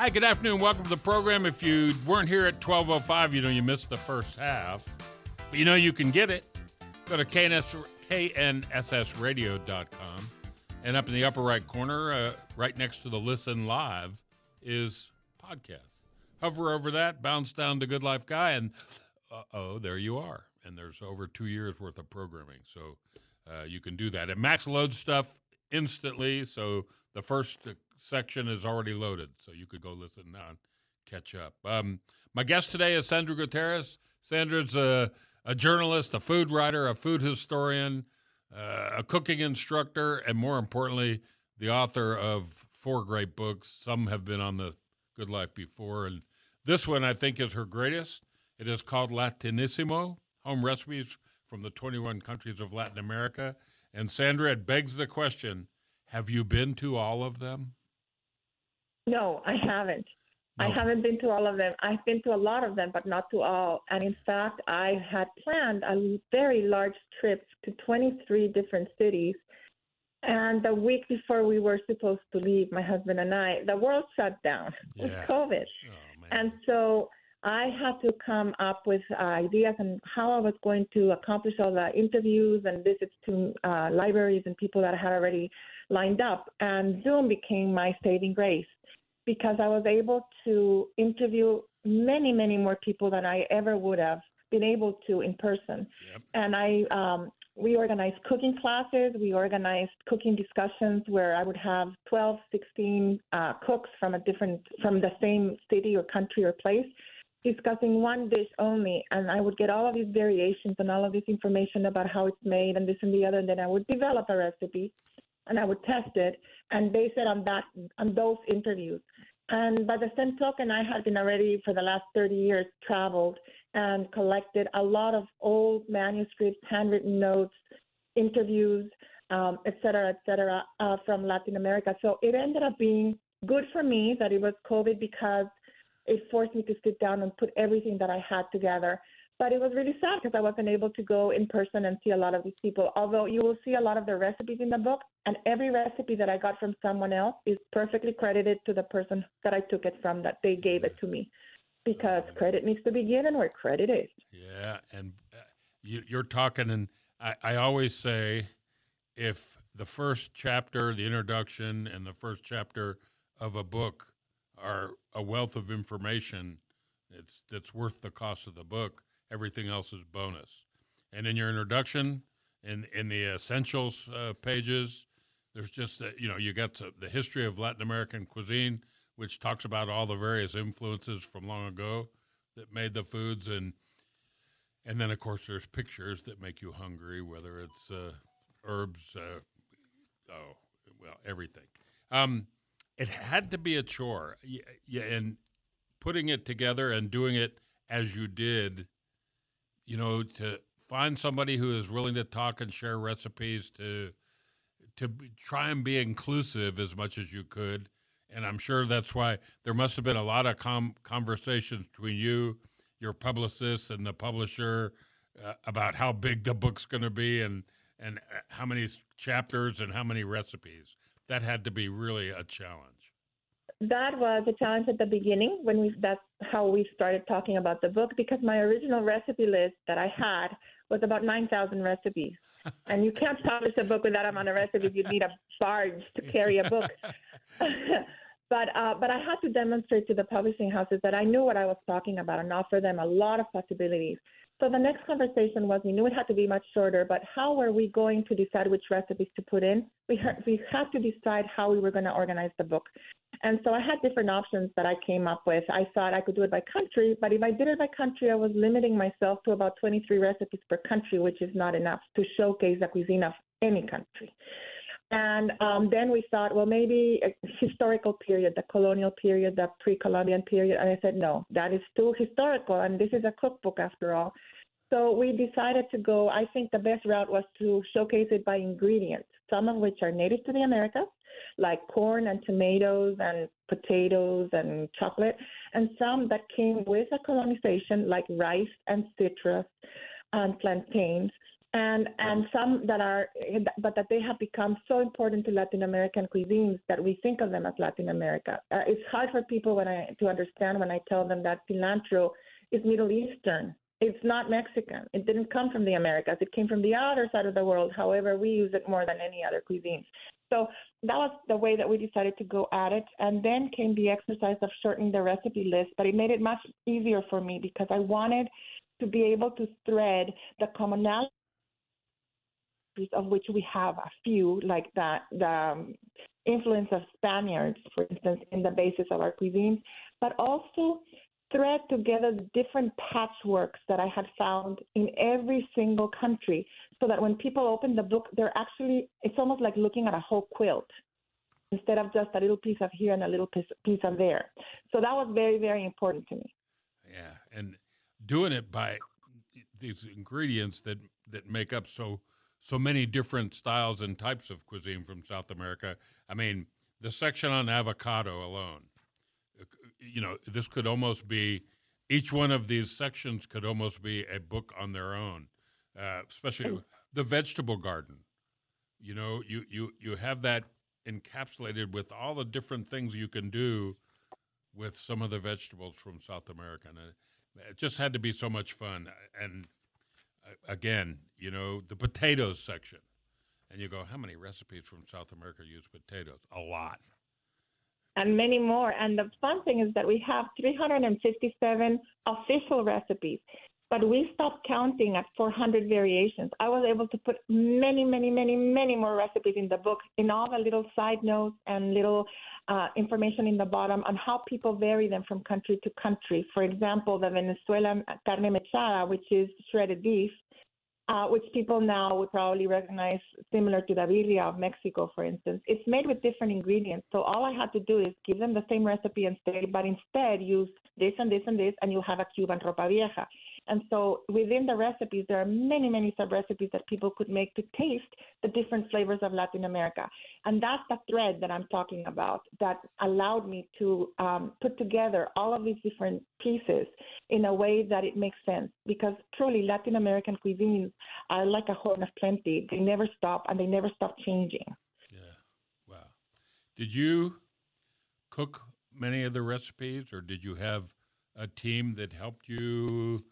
Hi, good afternoon. Welcome to the program. If you weren't here at 12.05, you know you missed the first half. But you know you can get it. Go to KNS, knssradio.com. And up in the upper right corner, uh, right next to the Listen Live, is podcast. Hover over that, bounce down to Good Life Guy, and uh-oh, there you are. And there's over two years worth of programming. So uh, you can do that. And Max loads stuff instantly. So the first section is already loaded, so you could go listen and catch up. Um, my guest today is Sandra Gutierrez. Sandra's a, a journalist, a food writer, a food historian, uh, a cooking instructor, and more importantly, the author of four great books. Some have been on the Good Life before, and this one I think is her greatest. It is called Latinissimo Home Recipes from the 21 Countries of Latin America. And Sandra, it begs the question have you been to all of them? No, I haven't. No. I haven't been to all of them. I've been to a lot of them, but not to all. And in fact, I had planned a very large trip to 23 different cities. And the week before we were supposed to leave, my husband and I, the world shut down with COVID. Oh. And so I had to come up with uh, ideas on how I was going to accomplish all the interviews and visits to uh, libraries and people that I had already lined up. And Zoom became my saving grace because I was able to interview many, many more people than I ever would have been able to in person. Yep. And I, um, we organized cooking classes. We organized cooking discussions where I would have 12, 16 uh, cooks from a different, from the same city or country or place discussing one dish only and I would get all of these variations and all of this information about how it's made and this and the other and then I would develop a recipe and I would test it and base it on that on those interviews. And by the same token I had been already for the last 30 years traveled and collected a lot of old manuscripts, handwritten notes, interviews, um, et cetera, et cetera, uh, from Latin America. So it ended up being good for me that it was COVID because it forced me to sit down and put everything that I had together. But it was really sad because I wasn't able to go in person and see a lot of these people. Although you will see a lot of the recipes in the book, and every recipe that I got from someone else is perfectly credited to the person that I took it from, that they gave it to me. Because credit needs to be given where credit is. Yeah, and uh, you, you're talking, and I, I always say if the first chapter, the introduction, and the first chapter of a book are a wealth of information, it's that's worth the cost of the book. Everything else is bonus. And in your introduction, in in the essentials uh, pages, there's just uh, you know you got the, the history of Latin American cuisine, which talks about all the various influences from long ago that made the foods, and and then of course there's pictures that make you hungry, whether it's uh, herbs, uh, oh well everything. Um, it had to be a chore, yeah, and putting it together and doing it as you did, you know, to find somebody who is willing to talk and share recipes to to try and be inclusive as much as you could. And I'm sure that's why there must have been a lot of com- conversations between you, your publicist, and the publisher uh, about how big the book's going to be and and uh, how many chapters and how many recipes. That had to be really a challenge. That was a challenge at the beginning when we that's how we started talking about the book because my original recipe list that I had was about 9,000 recipes. and you can't publish a book with that amount of recipes. You need a barge to carry a book. but uh, but I had to demonstrate to the publishing houses that I knew what I was talking about and offer them a lot of possibilities. So the next conversation was we knew it had to be much shorter, but how were we going to decide which recipes to put in? We had, we had to decide how we were going to organize the book. And so I had different options that I came up with. I thought I could do it by country, but if I did it by country, I was limiting myself to about 23 recipes per country, which is not enough to showcase the cuisine of any country. And um, then we thought, well, maybe a historical period, the colonial period, the pre-Columbian period. And I said, no, that is too historical, and this is a cookbook after all. So we decided to go. I think the best route was to showcase it by ingredients, some of which are native to the Americas, like corn and tomatoes and potatoes and chocolate, and some that came with a colonization, like rice and citrus and plantains and and some that are but that they have become so important to Latin American cuisines that we think of them as Latin America. Uh, it's hard for people when I to understand when I tell them that cilantro is Middle Eastern. It's not Mexican. It didn't come from the Americas. It came from the other side of the world. However, we use it more than any other cuisine. So that was the way that we decided to go at it. And then came the exercise of shortening the recipe list, but it made it much easier for me because I wanted to be able to thread the commonality of which we have a few, like the, the um, influence of Spaniards, for instance, in the basis of our cuisine, but also thread together the different patchworks that I had found in every single country so that when people open the book, they're actually, it's almost like looking at a whole quilt instead of just a little piece of here and a little piece, piece of there. So that was very, very important to me. Yeah. And doing it by these ingredients that, that make up so so many different styles and types of cuisine from South America. I mean, the section on avocado alone, uh, you know, this could almost be each one of these sections could almost be a book on their own, uh, especially the vegetable garden. You know, you, you, you have that encapsulated with all the different things you can do with some of the vegetables from South America. And it just had to be so much fun. And again, you know, the potatoes section. And you go, how many recipes from South America use potatoes? A lot. And many more. And the fun thing is that we have 357 official recipes, but we stopped counting at 400 variations. I was able to put many, many, many, many more recipes in the book, in all the little side notes and little uh, information in the bottom on how people vary them from country to country. For example, the Venezuelan carne mechada, which is shredded beef, uh, which people now would probably recognize similar to the birria of Mexico, for instance. It's made with different ingredients. So all I had to do is give them the same recipe and say, but instead use this and this and this, and you'll have a Cuban ropa vieja. And so within the recipes, there are many, many sub recipes that people could make to taste the different flavors of Latin America. And that's the thread that I'm talking about that allowed me to um, put together all of these different pieces in a way that it makes sense. Because truly, Latin American cuisines are like a horn of plenty. They never stop and they never stop changing. Yeah. Wow. Did you cook many of the recipes or did you have a team that helped you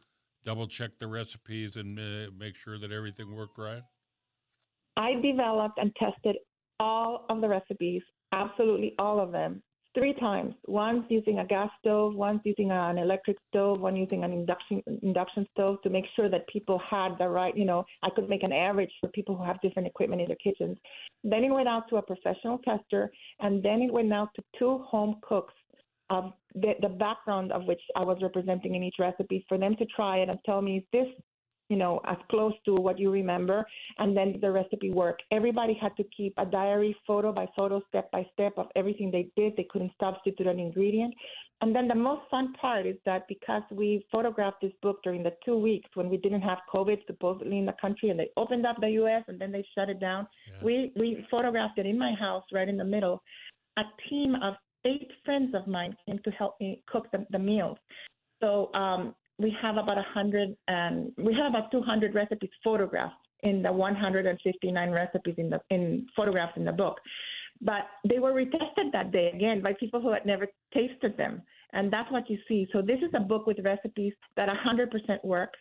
double check the recipes and uh, make sure that everything worked right? I developed and tested all of the recipes, absolutely all of them, three times. Once using a gas stove, once using an electric stove, one using an induction induction stove to make sure that people had the right, you know, I could make an average for people who have different equipment in their kitchens. Then it went out to a professional tester, and then it went out to two home cooks of the, the background of which I was representing in each recipe for them to try it and tell me, is this, you know, as close to what you remember? And then the recipe work. Everybody had to keep a diary, photo by photo, step by step of everything they did. They couldn't substitute an ingredient. And then the most fun part is that because we photographed this book during the two weeks when we didn't have COVID supposedly in the country and they opened up the US and then they shut it down, yeah. we, we photographed it in my house right in the middle. A team of eight friends of mine came to help me cook the, the meals. So um, we have about a hundred and we have about 200 recipes photographed in the 159 recipes in the in photographs in the book. But they were retested that day again by people who had never tasted them. And that's what you see. So this is a book with recipes that 100% work.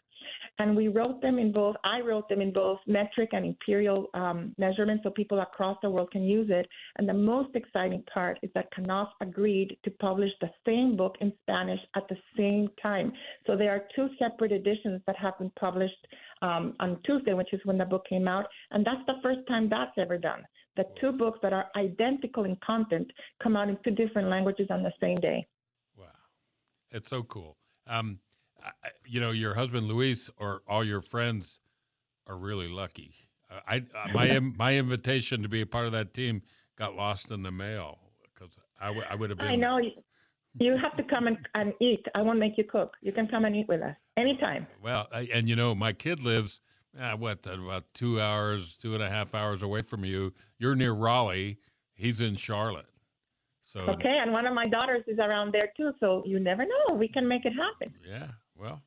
And we wrote them in both, I wrote them in both metric and imperial um, measurements so people across the world can use it. And the most exciting part is that Knopf agreed to publish the same book in Spanish at the same time. So there are two separate editions that have been published um, on Tuesday, which is when the book came out. And that's the first time that's ever done. The two books that are identical in content come out in two different languages on the same day. Wow. It's so cool. Um, I, you know, your husband Luis or all your friends are really lucky. Uh, I uh, my my invitation to be a part of that team got lost in the mail because I, w- I would have been. I know. You have to come and, and eat. I won't make you cook. You can come and eat with us anytime. Well, I, and you know, my kid lives uh, what about two hours, two and a half hours away from you. You're near Raleigh. He's in Charlotte. So okay, and one of my daughters is around there too. So you never know. We can make it happen. Yeah. Well,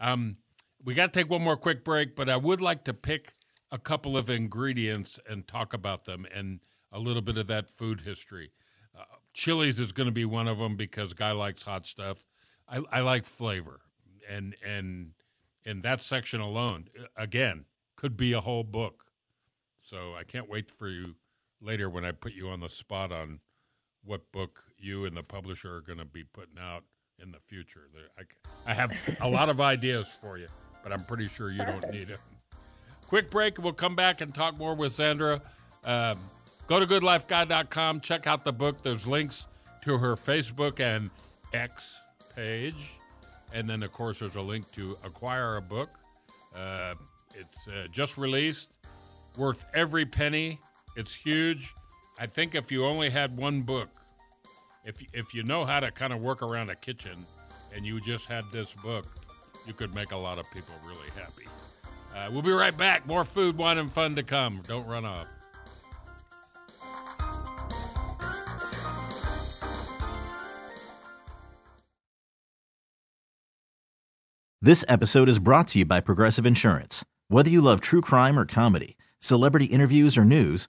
um, we got to take one more quick break, but I would like to pick a couple of ingredients and talk about them and a little bit of that food history. Uh, Chili's is going to be one of them because guy likes hot stuff. I, I like flavor, and and in that section alone, again, could be a whole book. So I can't wait for you later when I put you on the spot on what book you and the publisher are going to be putting out in the future. I, I have a lot of ideas for you, but I'm pretty sure you don't need them. Quick break, we'll come back and talk more with Sandra. Um, go to goodlifeguy.com. check out the book. There's links to her Facebook and X page. And then, of course, there's a link to acquire a book. Uh, it's uh, just released, worth every penny. It's huge. I think if you only had one book, if if you know how to kind of work around a kitchen, and you just had this book, you could make a lot of people really happy. Uh, we'll be right back. More food, wine, and fun to come. Don't run off. This episode is brought to you by Progressive Insurance. Whether you love true crime or comedy, celebrity interviews or news,